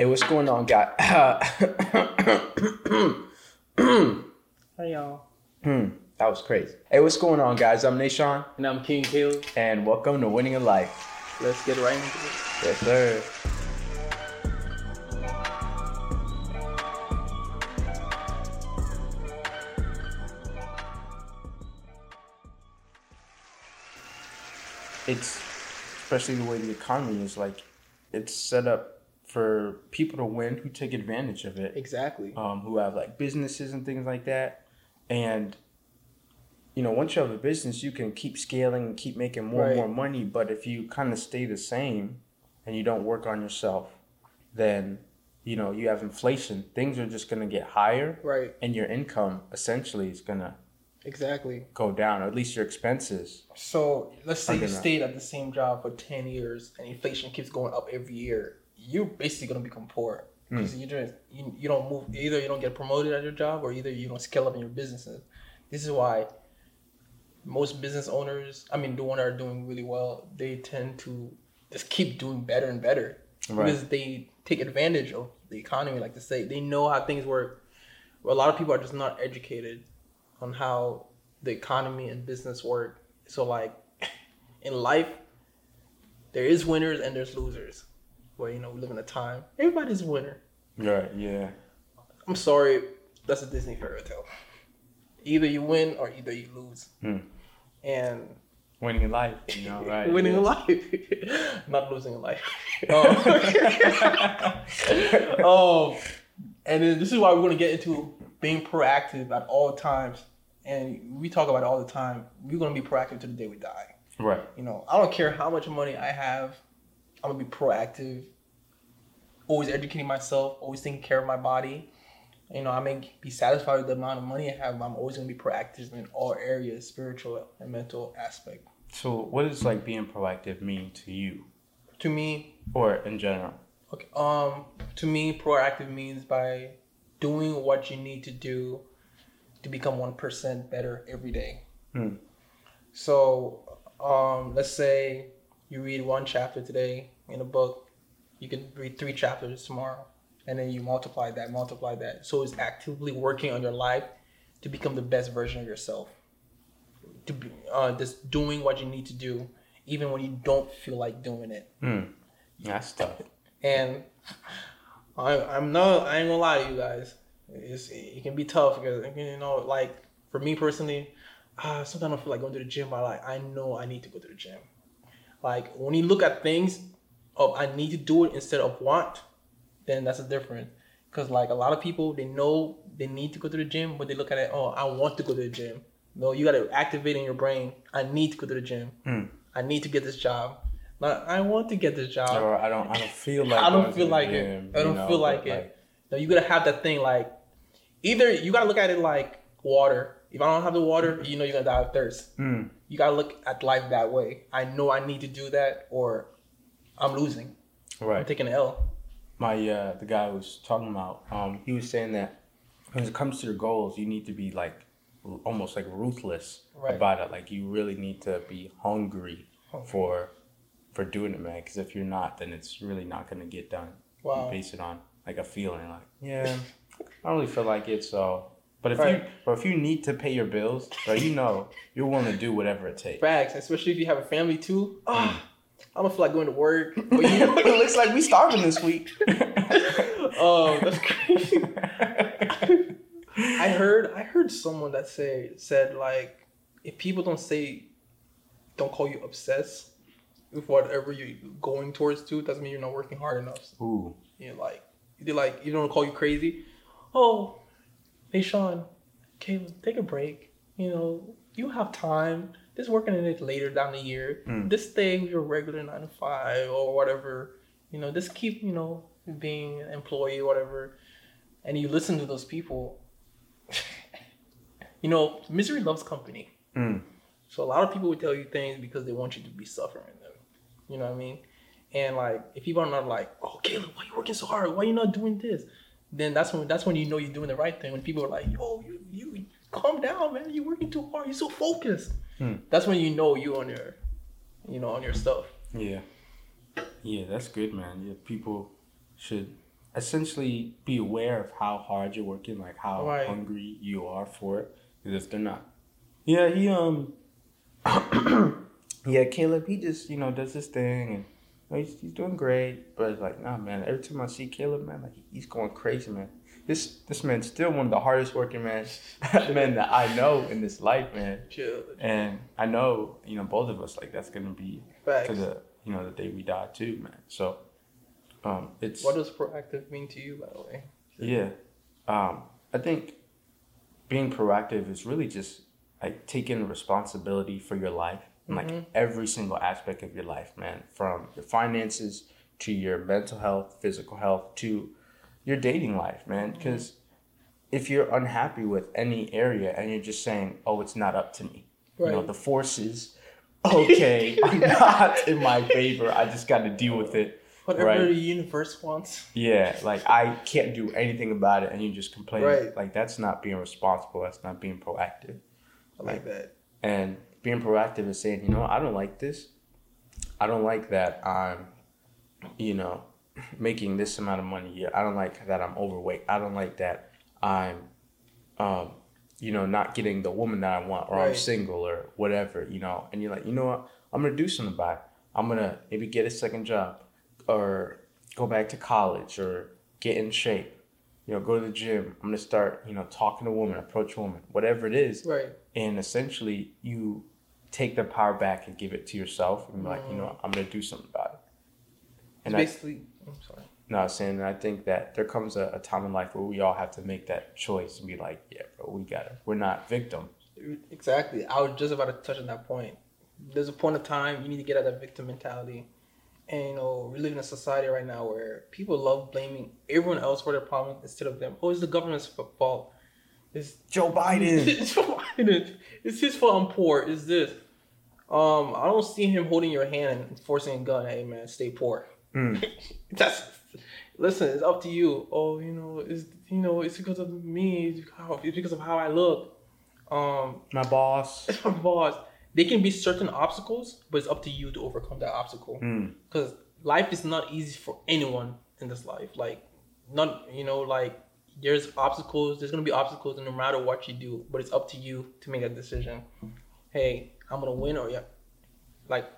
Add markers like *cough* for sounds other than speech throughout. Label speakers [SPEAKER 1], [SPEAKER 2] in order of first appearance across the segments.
[SPEAKER 1] Hey, what's going on, guy? *coughs*
[SPEAKER 2] Hey y'all.
[SPEAKER 1] hmm, that was crazy. Hey, what's going on, guys? I'm Nashawn,
[SPEAKER 2] And I'm King Caleb.
[SPEAKER 1] and welcome to Winning in Life.
[SPEAKER 2] Let's get right into it.
[SPEAKER 1] Yes, sir. It's especially the way the economy is like, it's set up for people to win who take advantage of it.
[SPEAKER 2] Exactly.
[SPEAKER 1] um, who have like businesses and things like that. And you know, once you have a business, you can keep scaling and keep making more and more money. But if you kind of stay the same and you don't work on yourself, then you know you have inflation. Things are just gonna get higher,
[SPEAKER 2] Right.
[SPEAKER 1] and your income essentially is gonna
[SPEAKER 2] Exactly.
[SPEAKER 1] go down, or at least your expenses.
[SPEAKER 2] So let's say you
[SPEAKER 1] gonna-
[SPEAKER 2] stayed at the same job for ten years and inflation keeps going up every year. You're basically gonna become poor hmm. because you just you, you don't move. Either you don't get promoted at your job, or either you don't scale up in your businesses. This is why most business owners, I mean, the one that are doing really well, they tend to just keep doing better and better
[SPEAKER 1] Right.
[SPEAKER 2] because they take advantage of the economy. Like to say, they know how things work. A lot of people are just not educated on how the economy and business work. So like *laughs* in life, there is winners and there's losers. Where you know we live in a time everybody's a winner.
[SPEAKER 1] Right. Yeah.
[SPEAKER 2] I'm sorry, that's a Disney fairy tale. Either you win or either you lose.
[SPEAKER 1] Hmm.
[SPEAKER 2] And
[SPEAKER 1] Winning in life. You know. Right. *laughs*
[SPEAKER 2] winning
[SPEAKER 1] yeah.
[SPEAKER 2] life, *laughs* not losing in life. Um, *laughs* um, and then this is why we're going to get into being proactive at all times. And we talk about it all the time. We're going to be proactive to the day we die.
[SPEAKER 1] Right.
[SPEAKER 2] You know, I don't care how much money I have. I'm gonna be proactive. Always educating myself. Always taking care of my body. You know, I may be satisfied with the amount of money I have. But I'm always gonna be proactive in all areas, spiritual and mental aspect.
[SPEAKER 1] So, what does like being proactive mean to you,
[SPEAKER 2] To me,
[SPEAKER 1] or in general?
[SPEAKER 2] okay, um, to me, proactive means by doing what you need to do to become one percent better every day.
[SPEAKER 1] Hmm.
[SPEAKER 2] So, um, let's say you read one chapter today in a book, you can read three chapters tomorrow, and then you multiply that, multiply that. So it's actively working on your life to become the best version of yourself. To be uh, just doing what you need to do, even when you don't feel like doing it.
[SPEAKER 1] Hmm. That's tough.
[SPEAKER 2] And I, I'm no, I ain't gonna lie to you guys. It's, it can be tough because you know, like for me personally, uh, sometimes I feel like going to the gym. But like I know I need to go to the gym. Like when you look at things of I need to do it instead of want, then that's a different. Because like a lot of people, they know they need to go to the gym, but they look at it, oh, I want to go to the gym. No, you got to activate in your brain. I need to go to the gym.
[SPEAKER 1] Hmm.
[SPEAKER 2] I need to get this job. Not I want to get this job.
[SPEAKER 1] or I don't I don't feel *laughs* like
[SPEAKER 2] I don't feel like
[SPEAKER 1] gym,
[SPEAKER 2] it. I don't
[SPEAKER 1] know,
[SPEAKER 2] feel like it. No, you gotta have that thing like either you gotta look at it like water. If I don't have the water, you know you're gonna die of thirst.
[SPEAKER 1] Hmm.
[SPEAKER 2] You gotta look at life that way. I know I need to do that or I'm losing. I'm
[SPEAKER 1] right.
[SPEAKER 2] taking an L.
[SPEAKER 1] My uh the guy I was talking about, um, he was saying that when it comes to your goals, you need to be like almost like ruthless
[SPEAKER 2] Right.
[SPEAKER 1] about it. Like you really need to be hungry for for doing it, man. Because if you're not, then it's really not gonna get done. You
[SPEAKER 2] Wow.
[SPEAKER 1] base it on like a feeling, like yeah, *laughs* I don't really feel like it, so. But if
[SPEAKER 2] Right.
[SPEAKER 1] you, but if you need to pay your bills, you know you're willing to do whatever it takes.
[SPEAKER 2] Facts, especially if you have a family too. Ah, I don't feel like going to work. *laughs* But you *laughs*
[SPEAKER 1] it looks like we starving this week.
[SPEAKER 2] oh, *laughs* that's crazy. I heard I heard someone that say said like if people don't say don't call you obsessed with whatever you're going towards to doesn't mean you're not working hard enough.
[SPEAKER 1] Ooh,
[SPEAKER 2] You know, like they like you don't call you crazy. Oh, hey Sean, Caleb, take a break. You know, you have time. Just working in it later down the year.
[SPEAKER 1] Mm.
[SPEAKER 2] Just stay with your regular nine to five or whatever. You know, just keep you know being an employee or whatever. And you listen to those people. *laughs* you know, misery loves company.
[SPEAKER 1] Mm.
[SPEAKER 2] So a lot of people would tell you things because they want you to be suffering them. You know what I mean? And like if people are not like, oh Caleb, why are you working so hard? Why are you not doing this? Then that's when that's when you know you're doing the right thing. When people are like, yo, you you calm down, man. You're working too hard. You're so focused.
[SPEAKER 1] Hmm.
[SPEAKER 2] That's when you know you on your, you know, on your stuff.
[SPEAKER 1] Yeah. Yeah, that's good, man. Yeah, people should essentially be aware of how hard you're working, like how
[SPEAKER 2] Right.
[SPEAKER 1] hungry you are for it. Because if they're not, yeah, he um, *clears throat* yeah, Caleb, he just you know does this thing and he's, he's doing great. But it's like, nah, man. Every time I see Caleb, man, like he's going crazy, man. This this man's still one of the hardest working men *laughs* men that I know in this life, man.
[SPEAKER 2] Chill.
[SPEAKER 1] And I know, you know, both of us like that's gonna be
[SPEAKER 2] Facts.
[SPEAKER 1] to the you know the day we die too, man. So, um, it's
[SPEAKER 2] What does proactive mean to you, by the way?
[SPEAKER 1] yeah, um, I think being proactive is really just like taking responsibility for your life, like
[SPEAKER 2] Mhm.
[SPEAKER 1] every single aspect of your life, man, from your finances to your mental health, physical health to your dating life, man. Because if you're unhappy with any area and you're just saying, "Oh, it's not up to me," you know, the forces, okay, are *laughs* not in my favor. I just got to deal with it.
[SPEAKER 2] Whatever
[SPEAKER 1] Right.
[SPEAKER 2] the universe wants.
[SPEAKER 1] Yeah, like I can't do anything about it, and you just complain.
[SPEAKER 2] Right.
[SPEAKER 1] Like that's not being responsible. That's not being proactive.
[SPEAKER 2] I like that.
[SPEAKER 1] And being proactive and saying, you know, I don't like this. I don't like that I'm, you know, making this amount of money a year. I don't like that I'm overweight. I don't like that I'm, um, you know, not getting the woman that I want, or I'm single, or whatever. You know, and you're like, you know what? I'm gonna do something about it. I'm gonna maybe get a second job, or go back to college, or get in shape. You know, go to the gym. I'm gonna start, you know, talking to women, approach women, whatever it is
[SPEAKER 2] Right.
[SPEAKER 1] and essentially you take the power back and give it to yourself and be like, you know, what, I'm gonna do something about it. And
[SPEAKER 2] it's
[SPEAKER 1] I,
[SPEAKER 2] basically, I'm sorry.
[SPEAKER 1] no, I was saying I think that there comes a, a time in life where we all have to make that choice and be like, yeah, bro, we got it. We're not victims.
[SPEAKER 2] Exactly. I was just about to touch on that point. There's a point of time you need to get out of that victim mentality. And you know, we live in a society right now where people love blaming everyone else for their problem instead of them. Oh, it's the government's fault. It's
[SPEAKER 1] Joe Biden. *laughs*
[SPEAKER 2] it's Joe Biden. It's his fault I'm poor. Is this? Um, I don't see him holding your hand and forcing a gun. Hey man, stay poor.
[SPEAKER 1] Mm. *laughs*
[SPEAKER 2] That's listen. It's up to you. Oh, you know, it's you know, it's because of me. It's how- it's because of how I look. Um,
[SPEAKER 1] My boss.
[SPEAKER 2] it's *laughs* my boss. They can be certain obstacles, but it's up to you to overcome that obstacle.
[SPEAKER 1] Mm.
[SPEAKER 2] Because life is not easy for anyone in this life. Like, not you know, like there's obstacles. There's gonna be obstacles, no matter what you do. But it's up to you to make that decision. Hey, I'm gonna win, or yeah, like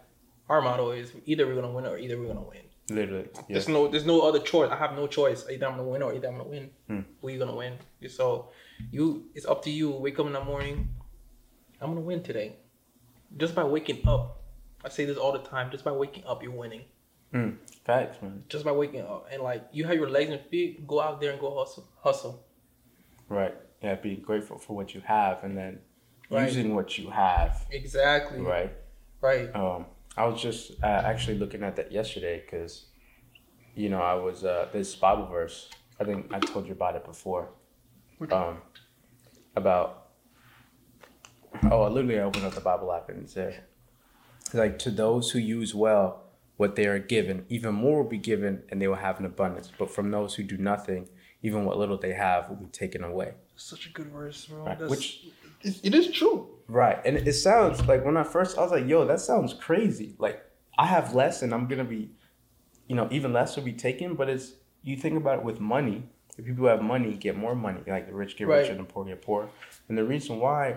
[SPEAKER 2] our motto is either we're gonna win or either we're gonna win.
[SPEAKER 1] Literally. Yeah.
[SPEAKER 2] There's no there's no other choice. I have no choice. Either I'm gonna win or either I'm gonna win.
[SPEAKER 1] Hmm.
[SPEAKER 2] You gonna win? So you it's up to you. Wake up in the morning. I'm gonna win today. Just by waking up. I say this all the time. Just by waking up, you're winning.
[SPEAKER 1] Mm. Facts, man.
[SPEAKER 2] Just by waking up. And like you have your legs and feet, go out there and go hustle. Hustle.
[SPEAKER 1] Right. Yeah, be grateful for what you have and then
[SPEAKER 2] Right.
[SPEAKER 1] using what you have.
[SPEAKER 2] Exactly.
[SPEAKER 1] Right.
[SPEAKER 2] Right.
[SPEAKER 1] Um, I was just uh, actually looking at that yesterday because, you know, I was uh, this Bible verse. I think I told you about it before. Um, about oh, I literally opened up the Bible app and it said, like to those who use well what they are given, even more will be given, and they will have an abundance. But from those who do nothing, even what little they have will be taken away.
[SPEAKER 2] Such a good verse, bro.
[SPEAKER 1] Right. Which
[SPEAKER 2] it, it is true.
[SPEAKER 1] Right. And it sounds like when I first, I was like, yo, that sounds crazy. Like, I have less and I'm going to be, you know, even less will be taken. But it's, you think about it with money, the people who have money get more money. Like, the rich get
[SPEAKER 2] Right.
[SPEAKER 1] richer and the poor get poor. And the reason why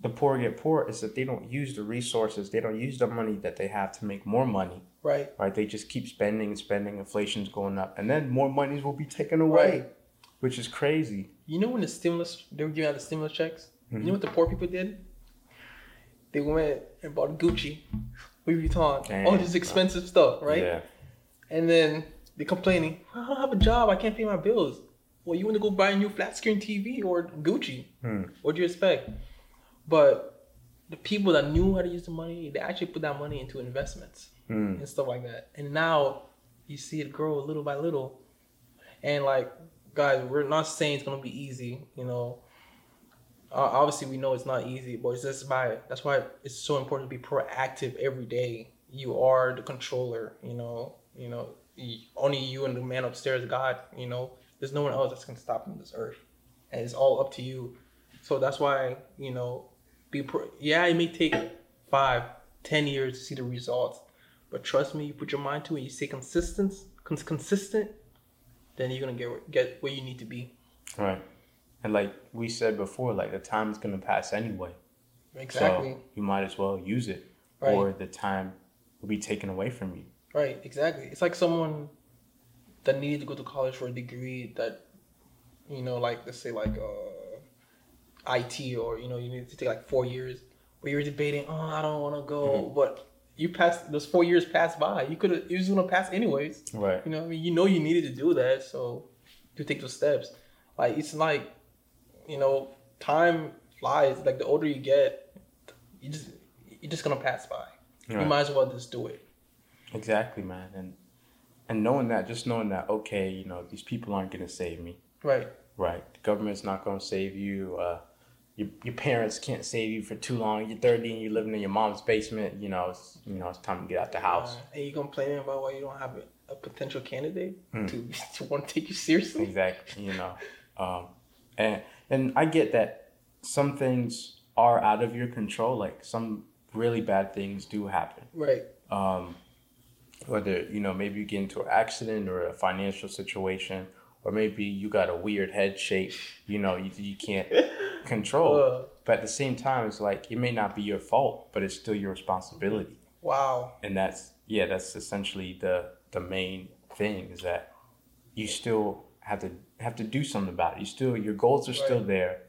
[SPEAKER 1] the poor get poor is that they don't use the resources, they don't use the money that they have to make more money.
[SPEAKER 2] Right.
[SPEAKER 1] Right. They just keep spending and spending, inflation's going up. And then more monies will be taken away,
[SPEAKER 2] Right.
[SPEAKER 1] which is crazy.
[SPEAKER 2] You know when the stimulus they were giving out the stimulus checks?
[SPEAKER 1] Mhm.
[SPEAKER 2] You know what the poor people did? They went and bought Gucci, Louis Vuitton,
[SPEAKER 1] Damn.
[SPEAKER 2] all this expensive stuff, right?
[SPEAKER 1] Yeah.
[SPEAKER 2] And then they complaining, I don't have a job, I can't pay my bills. Well, you want to go buy a new flat screen TV or Gucci?
[SPEAKER 1] Hmm.
[SPEAKER 2] What do you expect? But the people that knew how to use the money, they actually put that money into investments
[SPEAKER 1] Hmm.
[SPEAKER 2] and stuff like that. And now you see it grow little by little. And like, guys, we're not saying it's gonna be easy. You know, uh, obviously we know it's not easy, but it's just by that's why it's so important to be proactive every day. You are the controller. You know, you know, only you and the man upstairs, God. You know, there's no one else that's gonna stop on this earth, and it's all up to you. So that's why you know, be pro- yeah, it may take five, ten years to see the results, but trust me, you put your mind to it, you stay consistent, cons- consistent, then you're gonna get get where you need to be.
[SPEAKER 1] Right. And like we said before, like the time is gonna pass anyway.
[SPEAKER 2] Exactly.
[SPEAKER 1] So you might as well use it,
[SPEAKER 2] Right.
[SPEAKER 1] or the time will be taken away from you.
[SPEAKER 2] Right, exactly. It's like someone that needed to go to college for a degree that, you know, like let's say like uh, IT or you know you need to take like four years, but you're debating, oh, I don't want to go,
[SPEAKER 1] Mhm.
[SPEAKER 2] but you passed those four years passed by. You could have you was gonna pass anyways.
[SPEAKER 1] Right.
[SPEAKER 2] You know, I mean, you know you needed to do that, so you take those steps. Like it's like, you know, time flies. Like the older you get, you just you're just gonna pass by. You might as well just do it.
[SPEAKER 1] Exactly, man. And and knowing that, just knowing that, okay, you know, these people aren't gonna save me.
[SPEAKER 2] Right.
[SPEAKER 1] Right. The government's not gonna save you. Uh, your, your parents can't save you for too long. You're 30 and you're living in your mom's basement. You know, it's you know it's time to get out the house.
[SPEAKER 2] Uh, and you complaining about why you don't have a, a potential candidate
[SPEAKER 1] Hmm.
[SPEAKER 2] to *laughs* to want to take you seriously.
[SPEAKER 1] Exactly. You know, um, and and I get that some things are out of your control. Like some really bad things do happen.
[SPEAKER 2] Right.
[SPEAKER 1] um, whether you know maybe you get into an accident or a financial situation or maybe you got a weird head shape you know you, you can't *laughs* control but at the same time it's like it may not be your fault but it's still your responsibility
[SPEAKER 2] wow.
[SPEAKER 1] and that's yeah that's essentially the the main thing is that you still have to have to do something about it you still your goals are still there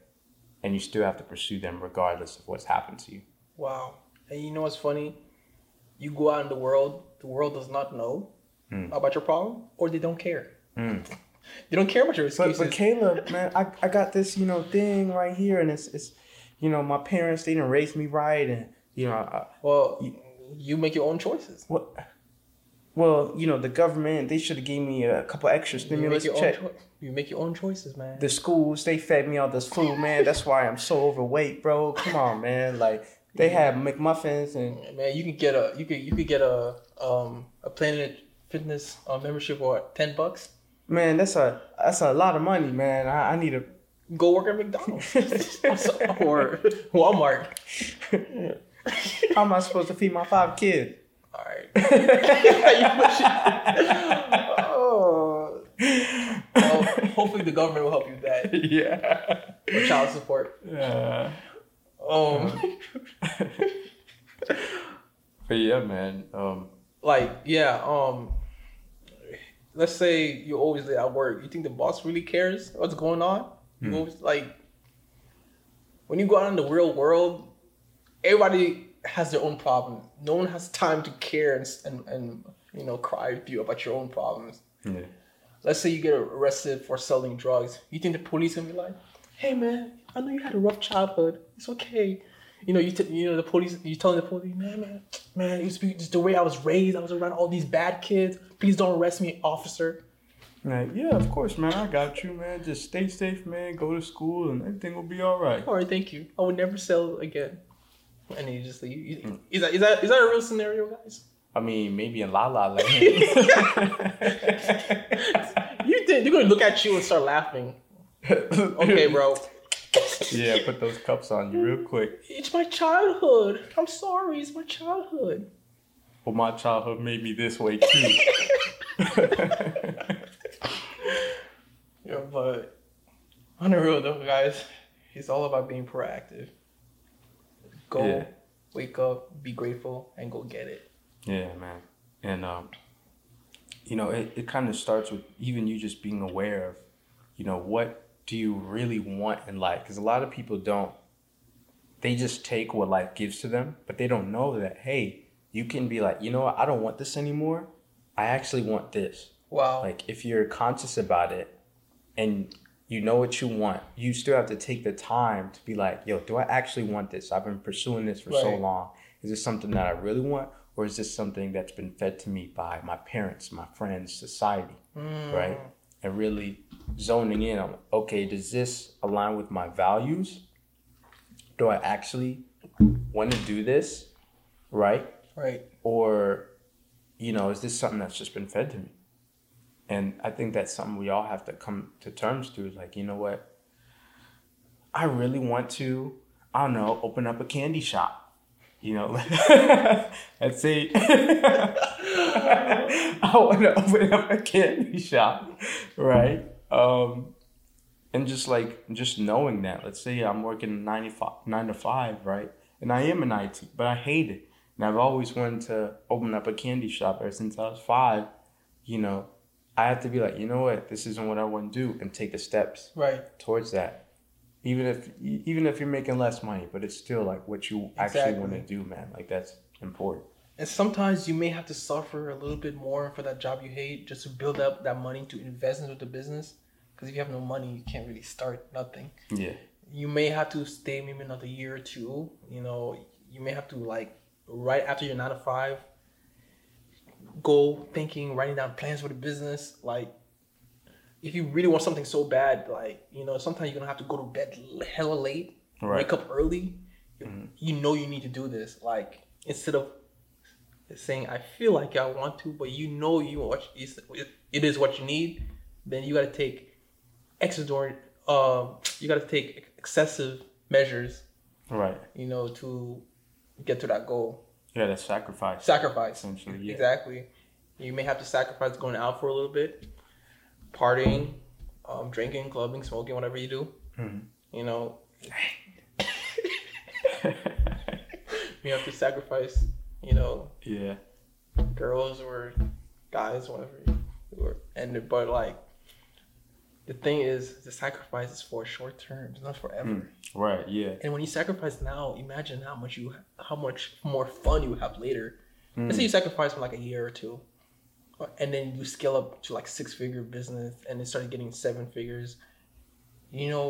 [SPEAKER 1] and you still have to pursue them regardless of what's happened to you
[SPEAKER 2] Wow. And you know what's funny? You go out in the world, the world does not know
[SPEAKER 1] Hmm.
[SPEAKER 2] about your problem, or they don't care.
[SPEAKER 1] Mm.
[SPEAKER 2] They don't care about your
[SPEAKER 1] But,
[SPEAKER 2] excuses.
[SPEAKER 1] but Caleb, *laughs* man, I, I got this, you know, thing right here, and it's, it's you know, my parents, they didn't raise me right, and, you know, I,
[SPEAKER 2] well,
[SPEAKER 1] You-
[SPEAKER 2] you make your own choices.
[SPEAKER 1] what, well, you know, the government, they should have gave me a couple extra
[SPEAKER 2] You
[SPEAKER 1] stimulus
[SPEAKER 2] own
[SPEAKER 1] check.
[SPEAKER 2] cho- You make your own choices, man.
[SPEAKER 1] The schools, they fed me all this food, man. That's why I'm so overweight, bro. Come on, man. Like, they had McMuffins and,
[SPEAKER 2] Man, you can get a you could you could get a um a Planet Fitness uh, membership for ten bucks.
[SPEAKER 1] Man, that's a, that's a lot of money, man. I, I need to
[SPEAKER 2] Go work at McDonald's *laughs* or *laughs* Walmart. *laughs*
[SPEAKER 1] how am I supposed to feed my five kids?
[SPEAKER 2] All right. You push it. oh. Well, hopefully the government will help you with that.
[SPEAKER 1] yeah.
[SPEAKER 2] Child support.
[SPEAKER 1] Yeah.
[SPEAKER 2] Um,
[SPEAKER 1] But yeah, man. Um,
[SPEAKER 2] like yeah. Um, let's say you're always late at work. You think the boss really cares what's going on? You
[SPEAKER 1] Hmm.
[SPEAKER 2] always like when you go out in the real world, everybody has their own problem. No one has time to care and and, and you know cry with you about your own problems.
[SPEAKER 1] yeah.
[SPEAKER 2] let's say you get arrested for selling drugs, you think the police gonna be like, "Hey man, I know you had a rough childhood. It's okay." You know, you t- you know the police. You telling the police, "Man, man, man, be- just the way I was raised. I was around all these bad kids. Please don't arrest me, officer."
[SPEAKER 1] Like, yeah, of course, man. I got you, man. Just stay safe, man. Go to school, and everything will be all right.
[SPEAKER 2] All right, thank you. I would never sell again. And then you just leave. You- hmm. Is that is that is that a real scenario, guys?
[SPEAKER 1] I mean, maybe in La La Land. *laughs*
[SPEAKER 2] You think they're gonna look at you and start laughing? Okay, bro.
[SPEAKER 1] yeah, put those cups on you real quick.
[SPEAKER 2] It's my childhood. I'm sorry. It's my childhood.
[SPEAKER 1] Well, my childhood made me this way too. *laughs*
[SPEAKER 2] Yeah, but on the real though, guys, it's all about being proactive. Go,
[SPEAKER 1] Yeah.
[SPEAKER 2] wake up, be grateful, and go get it.
[SPEAKER 1] yeah, man. And um, you know, it, it kind of starts with even you just being aware of, you know, what do you really want in life? Because a lot of people don't. They just take what life gives to them, but they don't know that hey, you can be like, you know what, I don't want this anymore. I actually want this.
[SPEAKER 2] Wow.
[SPEAKER 1] Like if you're conscious about it and you know what you want, you still have to take the time to be like, yo, do I actually want this? I've been pursuing this for so long. Is this something that I really want? Or is this something that's been fed to me by my parents, my friends, society?
[SPEAKER 2] Mm.
[SPEAKER 1] Right? And really zoning in on okay, does this align with my values? Do I actually want to do this? Right?
[SPEAKER 2] Right.
[SPEAKER 1] or you know is this something that's just been fed to me and i think that's something we all have to come to terms to like you know what i really want to i don't know open up a candy shop you know, *laughs* let's say *laughs* I want to open up a candy shop, right? Um, and just like just knowing that, let's say I'm working 95, nine to five, right? And I am in IT, but I hate it. And I've always wanted to open up a candy shop ever since I was five. You know, I have to be like, you know what, this isn't what I want to do, and take the steps
[SPEAKER 2] Right.
[SPEAKER 1] towards that. Even if even if you're making less money, but it's still like what you actually want to do, man. Like that's important.
[SPEAKER 2] And sometimes you may have to suffer a little bit more for that job you hate just to build up that money to invest into the business. Because if you have no money, you can't really start nothing.
[SPEAKER 1] Yeah.
[SPEAKER 2] You may have to stay maybe another year or two. You know, you may have to like right after your nine to five, go thinking, writing down plans for the business. Like, if you really want something so bad, like you know, sometimes you're gonna have to go to bed hella late,
[SPEAKER 1] Right.
[SPEAKER 2] wake up early.
[SPEAKER 1] Mhm.
[SPEAKER 2] You know you need to do this. Like instead of saying I feel like I want to, but you know you what it is what you need, then you got to take extraordinary. Um, you got to take excessive measures,
[SPEAKER 1] Right.
[SPEAKER 2] you know, to get to that goal.
[SPEAKER 1] Yeah, that's sacrifice.
[SPEAKER 2] Sacrifice.
[SPEAKER 1] Essentially, yeah.
[SPEAKER 2] Exactly. You may have to sacrifice going out for a little bit, partying, um, drinking, clubbing, smoking, whatever you do.
[SPEAKER 1] Mhm.
[SPEAKER 2] You know, *laughs* you have to sacrifice. You know,
[SPEAKER 1] yeah.
[SPEAKER 2] girls or guys, whatever. you were. And but like, the thing is, the sacrifice is for short term. It's not forever.
[SPEAKER 1] Mm. Right. Yeah.
[SPEAKER 2] And when you sacrifice now, imagine how much you, how much more fun you have later. Let's say
[SPEAKER 1] Mm.
[SPEAKER 2] you sacrifice for like a year or two, and then you scale up to like six figure business, and then started getting seven figures. You know,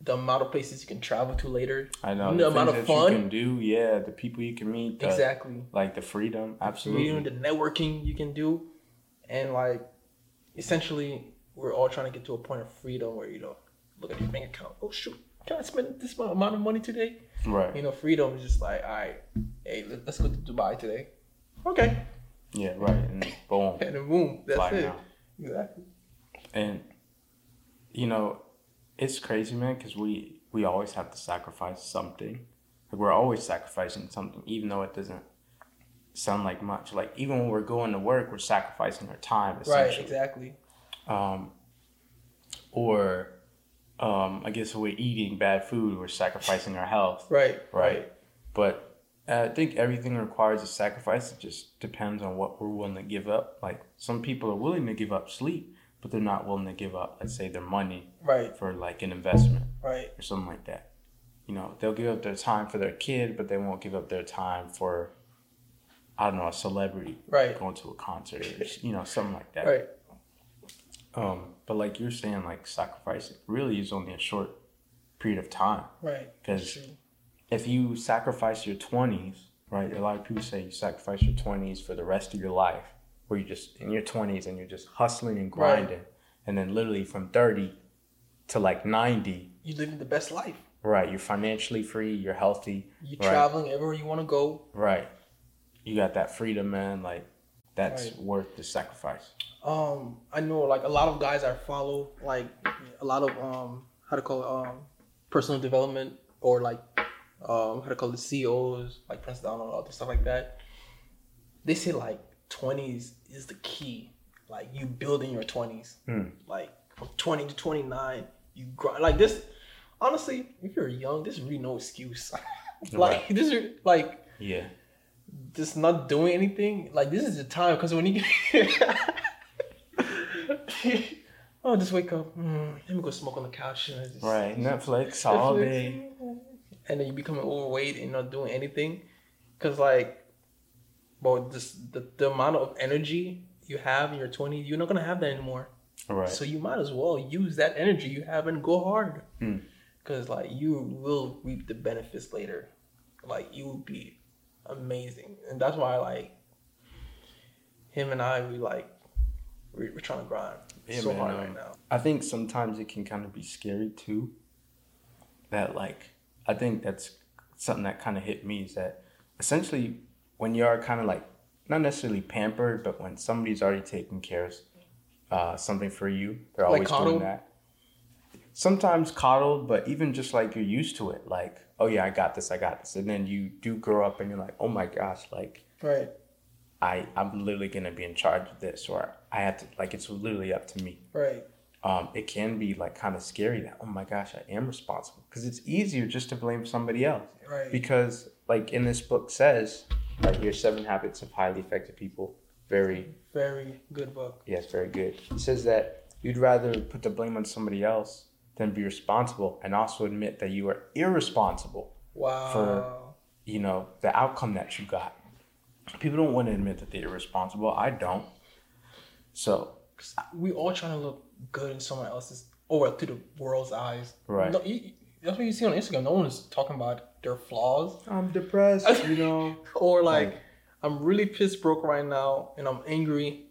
[SPEAKER 2] the amount of places you can travel to later.
[SPEAKER 1] I know
[SPEAKER 2] The
[SPEAKER 1] the,
[SPEAKER 2] amount of fun.
[SPEAKER 1] you can do. Yeah, the people you can meet. The,
[SPEAKER 2] exactly.
[SPEAKER 1] Like the freedom. Absolutely.
[SPEAKER 2] Reading the networking you can do, and like, essentially, we're all trying to get to a point of freedom where you know, look at your bank account. Oh shoot, can I spend this amount of money today?
[SPEAKER 1] Right.
[SPEAKER 2] You know, freedom is just like, all right, hey, let- let's go to Dubai today. Okay,
[SPEAKER 1] Yeah. Right. And boom. *laughs*
[SPEAKER 2] and then boom, that's
[SPEAKER 1] Fly
[SPEAKER 2] it.
[SPEAKER 1] now.
[SPEAKER 2] Exactly.
[SPEAKER 1] And you know, it's crazy, man, because we we always have to sacrifice something. Like we're always sacrificing something, even though it doesn't sound like much. Like even when we're going to work, we're sacrificing our time,
[SPEAKER 2] Right. Exactly.
[SPEAKER 1] Um, or um, I guess we're eating bad food, we're sacrificing our health. *laughs*
[SPEAKER 2] Right.
[SPEAKER 1] Right. But I think everything requires a sacrifice. It just depends on what we're willing to give up. Like some people are willing to give up sleep, but they're not willing to give up, let's say, their money
[SPEAKER 2] Right.
[SPEAKER 1] for like an investment
[SPEAKER 2] Right.
[SPEAKER 1] or something like that. You know, they'll give up their time for their kid, but they won't give up their time for, I don't know, a celebrity
[SPEAKER 2] Right.
[SPEAKER 1] going to a concert or, you know, something like that.
[SPEAKER 2] Right.
[SPEAKER 1] Um, but like you're saying, like sacrificing really is only a short period of time.
[SPEAKER 2] Right.
[SPEAKER 1] Because if you sacrifice your 20s, right? A lot of people say you sacrifice your 20s for the rest of your life, where you just in your 20s and you're just hustling and
[SPEAKER 2] Right.
[SPEAKER 1] grinding. And then literally from 30 to like 90,
[SPEAKER 2] you're living the best life.
[SPEAKER 1] right? You're financially free, you're healthy,
[SPEAKER 2] You
[SPEAKER 1] Right.
[SPEAKER 2] traveling everywhere you want to go.
[SPEAKER 1] right? You got that freedom, man. Like that's
[SPEAKER 2] Right.
[SPEAKER 1] worth the sacrifice.
[SPEAKER 2] um I know like a lot of guys I follow like a lot of um how to call it um personal development or like um how to call it CEOs like Prince Donald all this stuff like that. They say like twenties is the key. Like you build in your twenties.
[SPEAKER 1] Hmm.
[SPEAKER 2] Like from twenty to twenty nine, you grind like this. Honestly, if you're young, there's really no excuse. *laughs* like this is like
[SPEAKER 1] Yeah.
[SPEAKER 2] Just not doing anything, like this is the time because when you *laughs* oh just wake up, mm, let me go smoke on the couch and just,
[SPEAKER 1] Right. *laughs* Netflix all
[SPEAKER 2] Netflix,
[SPEAKER 1] day.
[SPEAKER 2] and then you become overweight and not doing anything, because like, well, this the, the amount of energy you have in your twenties, you're not gonna have that anymore.
[SPEAKER 1] Right.
[SPEAKER 2] So you might as well use that energy you have and go hard,
[SPEAKER 1] Hmm.
[SPEAKER 2] because like you will reap the benefits later. Like you will be amazing, and that's why like him and I we like we, we're trying to grind
[SPEAKER 1] Yeah,
[SPEAKER 2] so
[SPEAKER 1] man,
[SPEAKER 2] hard
[SPEAKER 1] um,
[SPEAKER 2] right now.
[SPEAKER 1] I think sometimes it can kind of be scary too. That like I think that's something that kind of hit me is that essentially when you are kind of like not necessarily pampered, but when somebody's already taking care of uh, something for you, they're
[SPEAKER 2] Like
[SPEAKER 1] always
[SPEAKER 2] coddle?
[SPEAKER 1] doing that. Sometimes coddled, but even just like you're used to it. Like, oh yeah, I got this, I got this, and then you do grow up and you're like, oh my gosh, like
[SPEAKER 2] Right.
[SPEAKER 1] I I'm literally gonna be in charge of this, or I have to like it's literally up to me.
[SPEAKER 2] Right.
[SPEAKER 1] Um, it can be like kind of scary that oh my gosh, I am responsible because it's easier just to blame somebody else.
[SPEAKER 2] Right.
[SPEAKER 1] Because like in this book says, right here, Seven Habits of Highly Effective People. Very
[SPEAKER 2] Very good book.
[SPEAKER 1] yes, very good. It says that you'd rather put the blame on somebody else than be responsible, and also admit that you are irresponsible
[SPEAKER 2] Wow.
[SPEAKER 1] you know, the outcome that you got. People don't want to admit that they're irresponsible. I don't. So,
[SPEAKER 2] we all trying to look good in someone else's oh, or through the world's eyes.
[SPEAKER 1] Right.
[SPEAKER 2] No, you, that's what you see on Instagram. No one is talking about their flaws
[SPEAKER 1] I'm depressed, you know. *laughs*
[SPEAKER 2] or like I'm really pissed broke right now and I'm angry.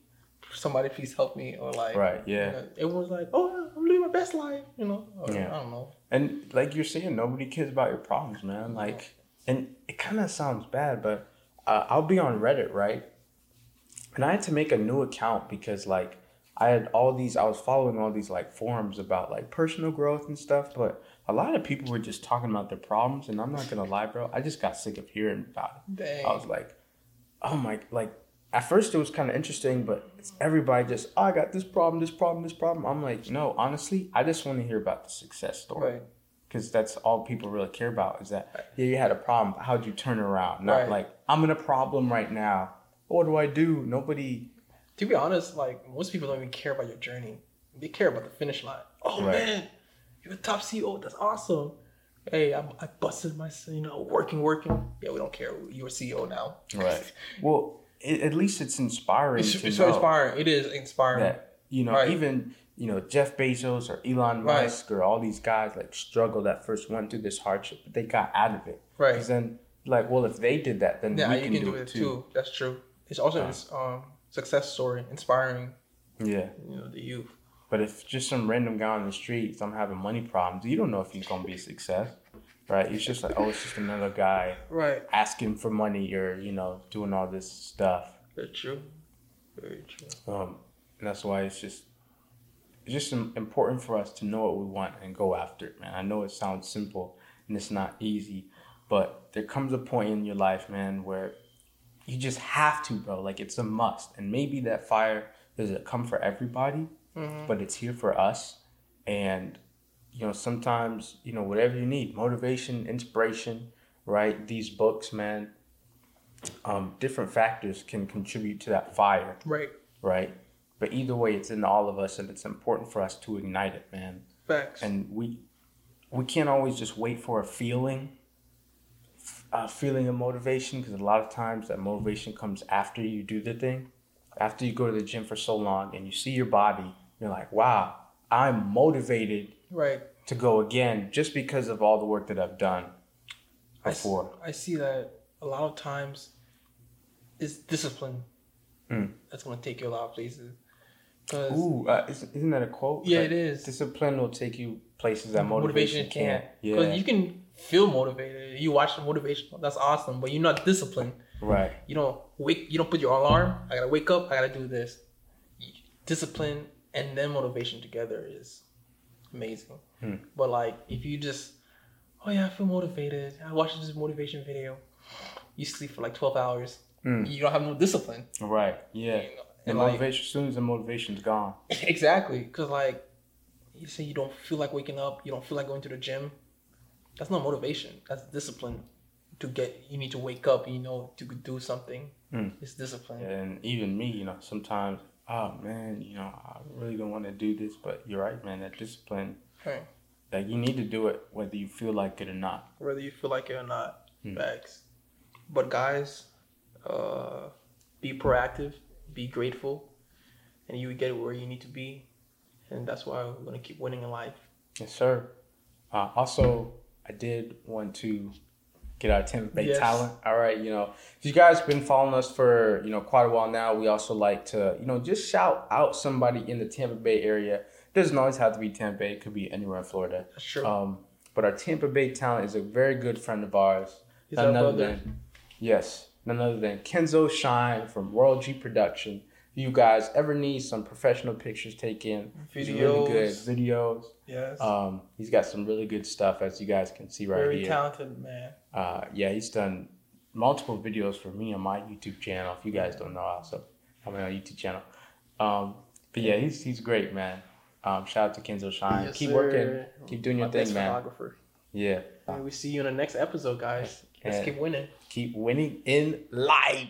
[SPEAKER 2] Somebody please help me or like
[SPEAKER 1] Right, yeah.
[SPEAKER 2] you know, everyone's like, oh, I'm living my best life, you know. Or,
[SPEAKER 1] Yeah.
[SPEAKER 2] I don't know.
[SPEAKER 1] And like you're saying, nobody cares about your problems, man. Like, and it kind of sounds bad, but uh, I'll be on Reddit, right? And I had to make a new account because, like, I had all these, I was following all these, like, forums about, like, personal growth and stuff, but a lot of people were just talking about their problems. And I'm not to lie, bro. I just got sick of hearing about it.
[SPEAKER 2] Dang.
[SPEAKER 1] I was like, oh my, like, at first it was kind of interesting, but it's everybody just, oh, I got this problem, this problem, this problem. I'm like, no, honestly, I just want to hear about the success story
[SPEAKER 2] Right.
[SPEAKER 1] because that's all people really care about is that yeah you had a problem how'd you turn around not
[SPEAKER 2] Right.
[SPEAKER 1] like i'm in a problem right now what do i do nobody
[SPEAKER 2] To be honest, like most people don't even care about your journey. They care about the finish line. Oh
[SPEAKER 1] Right.
[SPEAKER 2] man, you're a top CEO. That's awesome. Hey, I, I busted my, you know, working, working. Yeah, we don't care. You're a CEO now.
[SPEAKER 1] right *laughs* well it, at least it's inspiring
[SPEAKER 2] It's,
[SPEAKER 1] to
[SPEAKER 2] it's so inspiring. It is inspiring.
[SPEAKER 1] that you know
[SPEAKER 2] Right.
[SPEAKER 1] even you know jeff bezos or elon
[SPEAKER 2] Right.
[SPEAKER 1] musk or all these guys like struggled at first went through this hardship but they got out of it
[SPEAKER 2] Right.
[SPEAKER 1] because then like well if they did that then
[SPEAKER 2] Yeah,
[SPEAKER 1] we
[SPEAKER 2] you
[SPEAKER 1] can, do, it too,
[SPEAKER 2] That's true. It's also it's, um success story, inspiring.
[SPEAKER 1] yeah
[SPEAKER 2] You know, the youth.
[SPEAKER 1] But if just some random guy on the street, I'm having money problems, you don't know if he's gonna be a success, right? It's just like, oh, it's just another guy
[SPEAKER 2] Right.
[SPEAKER 1] asking for money or you know doing all this stuff.
[SPEAKER 2] That's true. Very true.
[SPEAKER 1] Um, and that's why it's just it's just important for us to know what we want and go after it, man. I know it sounds simple and it's not easy, but there comes a point in your life, man, where you just have to, bro. Like it's a must. And maybe that fire doesn't come for everybody,
[SPEAKER 2] Mhm.
[SPEAKER 1] but it's here for us. And you know, sometimes you know whatever you need, motivation, inspiration, right? These books, man. Um, different factors can contribute to that fire
[SPEAKER 2] Right.
[SPEAKER 1] right? But either way, it's in all of us, and it's important for us to ignite it, man.
[SPEAKER 2] Facts.
[SPEAKER 1] And we we can't always just wait for a feeling, a feeling of motivation, because a lot of times that motivation comes after you do the thing, after you go to the gym for so long, and you see your body, you're like, wow, I'm motivated
[SPEAKER 2] right.
[SPEAKER 1] to go again just because of all the work that I've done
[SPEAKER 2] I
[SPEAKER 1] before.
[SPEAKER 2] I see that a lot of times it's discipline
[SPEAKER 1] Mm.
[SPEAKER 2] that's going to take you a lot of places.
[SPEAKER 1] Ooh, uh, isn't, that a quote?
[SPEAKER 2] Yeah,
[SPEAKER 1] Like,
[SPEAKER 2] it is.
[SPEAKER 1] Discipline will take you places that motivation, can't. Yeah, Because
[SPEAKER 2] you can feel motivated. You watch the motivation. That's awesome. But you're not disciplined.
[SPEAKER 1] right.
[SPEAKER 2] You don't wake. You don't put your alarm. I gotta wake up. I gotta do this. Discipline and then motivation together is amazing.
[SPEAKER 1] Hmm.
[SPEAKER 2] But like, if you just, oh yeah, I feel motivated. I watched this motivation video. You sleep for like twelve hours.
[SPEAKER 1] Hmm.
[SPEAKER 2] You don't have no discipline.
[SPEAKER 1] Right. Yeah.
[SPEAKER 2] You know?
[SPEAKER 1] The
[SPEAKER 2] And like,
[SPEAKER 1] motivation, as soon as the motivation's gone. *laughs*
[SPEAKER 2] exactly, because like, you say you don't feel like waking up. You don't feel like going to the gym. That's not motivation. That's discipline. To get, you need to wake up. You know, to do something.
[SPEAKER 1] Hmm.
[SPEAKER 2] It's discipline.
[SPEAKER 1] And even me, you know, sometimes, oh man, you know, I really don't want to do this, but you're right, man. That discipline,
[SPEAKER 2] Right.
[SPEAKER 1] like you need to do it whether you feel like it or not.
[SPEAKER 2] whether you feel like it or not.
[SPEAKER 1] Hmm.
[SPEAKER 2] Facts. But guys, uh, be proactive, be grateful, and you will get where you need to be. And that's why we're gonna keep winning in life.
[SPEAKER 1] Yes, sir. Uh, also, I did want to get our Tampa Bay
[SPEAKER 2] Yes.
[SPEAKER 1] talent. All right, you know, if you guys been following us for you know quite a while now, we also like to you know just shout out somebody in the Tampa Bay area. doesn't always have to be Tampa Bay; it could be anywhere in Florida.
[SPEAKER 2] True.
[SPEAKER 1] Um, but our Tampa Bay talent is a very good friend of ours.
[SPEAKER 2] He's
[SPEAKER 1] none other than yes, none other than Kenzo Shine from World G Production. You guys ever need some professional pictures taken, he's really good
[SPEAKER 2] Videos.
[SPEAKER 1] videos.
[SPEAKER 2] Yes.
[SPEAKER 1] Um, he's got some really good stuff, as you guys can see right here.
[SPEAKER 2] Very
[SPEAKER 1] here.
[SPEAKER 2] talented man.
[SPEAKER 1] Uh, yeah, he's done multiple videos for me on my YouTube channel. If you guys don't know, also I'm on my YouTube channel. Um, but yeah, he's he's great, man. Um, shout out to Kenzo Shine.
[SPEAKER 2] Yes,
[SPEAKER 1] keep
[SPEAKER 2] sir.
[SPEAKER 1] working, keep doing your
[SPEAKER 2] My
[SPEAKER 1] thing, man.
[SPEAKER 2] photographer.
[SPEAKER 1] Yeah,
[SPEAKER 2] And we see you in the next episode, guys. Let's
[SPEAKER 1] And-
[SPEAKER 2] keep winning.
[SPEAKER 1] keep winning in life.